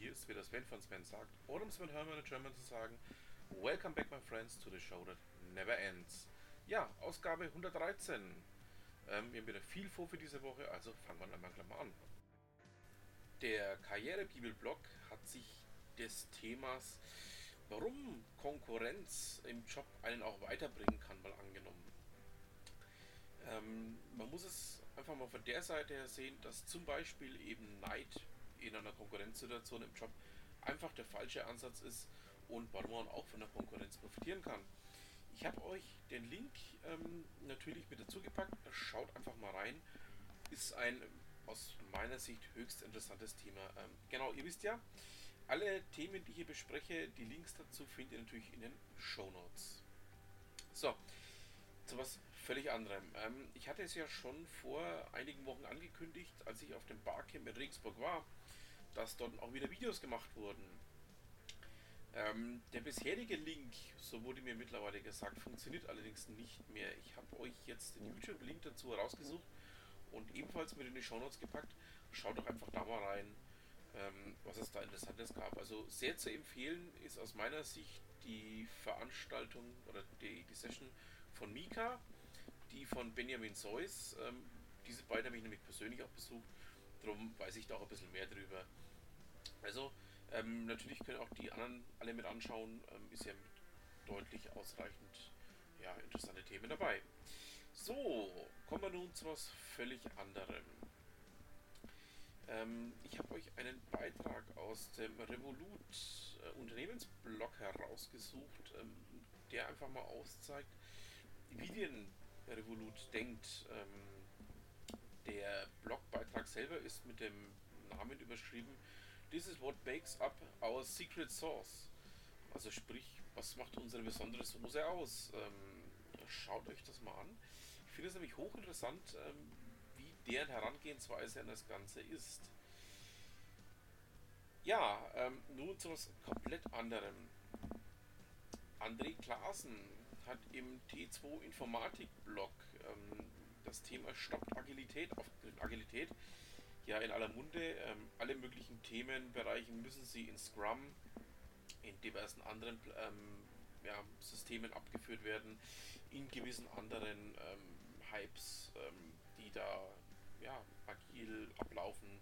ist, wie das Sven von Sven sagt, oder um Sven Hermann in German zu sagen, Welcome back my friends to the show that never ends. Ja, Ausgabe 113. Ähm, wir haben wieder viel vor für diese Woche, also fangen wir dann mal gleich mal an. Der Karrierebibel-Blog hat sich des Themas, warum Konkurrenz im Job einen auch weiterbringen kann, mal angenommen. Ähm, man muss es einfach mal von der Seite her sehen, dass zum Beispiel eben Neid in einer Konkurrenzsituation im Job einfach der falsche Ansatz ist und warum man auch von der Konkurrenz profitieren kann. Ich habe euch den Link ähm, natürlich mit dazu gepackt. Schaut einfach mal rein. Ist ein aus meiner Sicht höchst interessantes Thema. Ähm, genau, ihr wisst ja, alle Themen, die ich hier bespreche, die Links dazu findet ihr natürlich in den Show Notes. So, zu was völlig anderem. Ähm, ich hatte es ja schon vor einigen Wochen angekündigt, als ich auf dem Barcamp in Regensburg war, dass dort auch wieder Videos gemacht wurden. Ähm, der bisherige Link, so wurde mir mittlerweile gesagt, funktioniert allerdings nicht mehr. Ich habe euch jetzt den YouTube-Link dazu herausgesucht und ebenfalls mit in die Shownotes gepackt. Schaut doch einfach da mal rein, ähm, was es da Interessantes gab. Also sehr zu empfehlen ist aus meiner Sicht die Veranstaltung oder die, die Session von Mika, die von Benjamin Seuss. Ähm, diese beiden habe ich nämlich persönlich auch besucht, darum weiß ich da auch ein bisschen mehr drüber. Also, ähm, natürlich können auch die anderen alle mit anschauen, ähm, ist ja deutlich ausreichend ja, interessante Themen dabei. So, kommen wir nun zu was völlig anderem. Ähm, ich habe euch einen Beitrag aus dem Revolut äh, Unternehmensblog herausgesucht, ähm, der einfach mal auszeigt, wie denn Revolut denkt. Ähm, der Blogbeitrag selber ist mit dem Namen überschrieben This is what makes up our secret sauce. Also sprich, was macht unsere besondere Soße aus? Ähm, schaut euch das mal an. Ich finde es nämlich hochinteressant, ähm, wie deren Herangehensweise an das Ganze ist. Ja, ähm, nun zu was komplett anderem. André Klaassen hat im T2 Informatik Blog ähm, das Thema Stoppt Agilität aufgegriffen. Agilität ja in aller Munde. Ähm, alle möglichen Themenbereiche müssen sie in Scrum, in diversen anderen ähm, ja, Systemen abgeführt werden, in gewissen anderen ähm, Hypes, ähm, die da ja, agil ablaufen.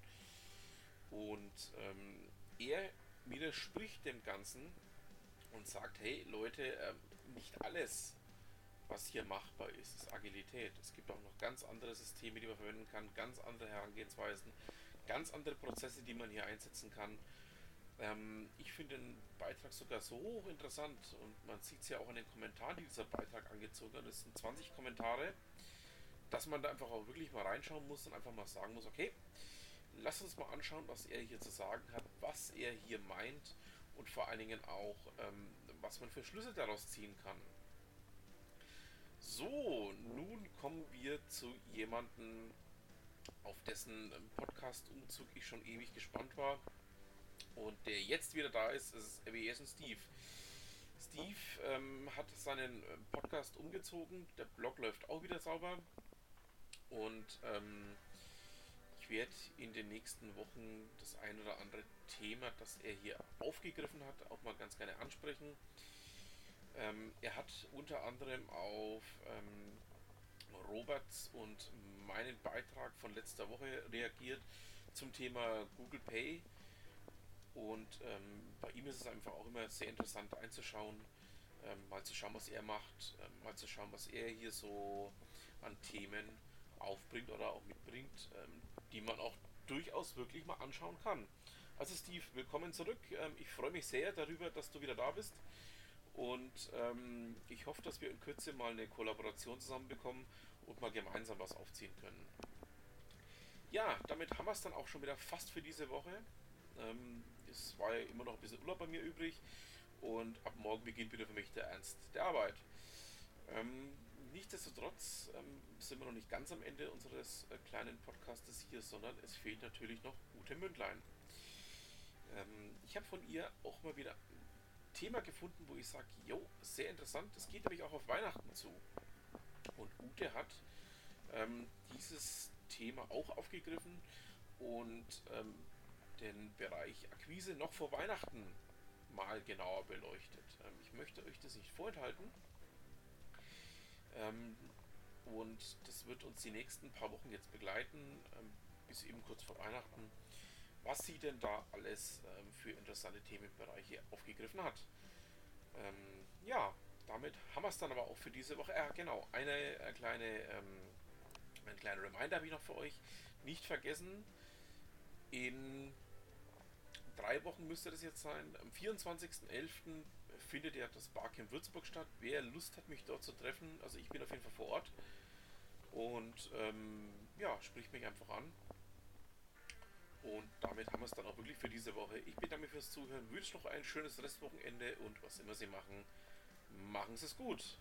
Und ähm, er widerspricht dem Ganzen und sagt, hey Leute, ähm, nicht alles, was hier machbar ist, ist Agilität. Es gibt auch noch ganz andere Systeme, die man verwenden kann, ganz andere Herangehensweisen, ganz andere Prozesse, die man hier einsetzen kann. Ähm, ich finde den Beitrag sogar so hoch interessant und man sieht es ja auch in den Kommentaren, die dieser Beitrag angezogen hat. Es sind 20 Kommentare, dass man da einfach auch wirklich mal reinschauen muss und einfach mal sagen muss, okay, lass uns mal anschauen, was er hier zu sagen hat, was er hier meint und vor allen Dingen auch, ähm, was man für Schlüsse daraus ziehen kann. So, nun kommen wir zu jemandem, auf dessen Podcast-Umzug ich schon ewig gespannt war. Und der jetzt wieder da ist, ist WES und Steve. Steve ähm, hat seinen Podcast umgezogen, der Blog läuft auch wieder sauber. Und ähm, ich werde in den nächsten Wochen das ein oder andere Thema, das er hier aufgegriffen hat, auch mal ganz gerne ansprechen. Ähm, er hat unter anderem auf ähm, Roberts und meinen Beitrag von letzter Woche reagiert zum Thema Google Pay. Und ähm, bei ihm ist es einfach auch immer sehr interessant einzuschauen, ähm, mal zu schauen, was er macht, ähm, mal zu schauen, was er hier so an Themen aufbringt oder auch mitbringt, ähm, die man auch durchaus wirklich mal anschauen kann. Also Steve, willkommen zurück. ich freue mich sehr darüber, dass du wieder da bist. Und ähm, ich hoffe, dass wir in Kürze mal eine Kollaboration zusammenbekommen und mal gemeinsam was aufziehen können. Ja, damit haben wir es dann auch schon wieder fast für diese Woche. Ähm, es war ja immer noch ein bisschen Urlaub bei mir übrig und ab morgen beginnt wieder für mich der Ernst der Arbeit. Ähm, nichtsdestotrotz ähm, sind wir noch nicht ganz am Ende unseres äh, kleinen Podcastes hier, sondern es fehlt natürlich noch Ute Mündlein. Ähm, ich habe von ihr auch mal wieder Thema gefunden, wo ich sage, jo, sehr interessant. Es geht nämlich auch auf Weihnachten zu. Und Ute hat ähm, dieses Thema auch aufgegriffen und ähm, den Bereich Akquise noch vor Weihnachten mal genauer beleuchtet. Ähm, ich möchte euch das nicht vorenthalten. Ähm, und das wird uns die nächsten paar Wochen jetzt begleiten, ähm, bis eben kurz vor Weihnachten, was sie denn da alles ähm, für interessante Themenbereiche aufgegriffen hat. Ähm, ja, damit haben wir es dann aber auch für diese Woche. Ja, genau, eine äh, kleine, ähm, ein kleiner Reminder habe ich noch für euch. Nicht vergessen, in drei Wochen müsste das jetzt sein. Am 24.11. findet ja das Barcamp Würzburg statt. Wer Lust hat, mich dort zu treffen, also ich bin auf jeden Fall vor Ort. Und ähm, ja, spricht mich einfach an. Damit haben wir es dann auch wirklich für diese Woche. Ich bedanke mich fürs Zuhören, wünsche noch ein schönes Restwochenende und was immer Sie machen, machen Sie es gut.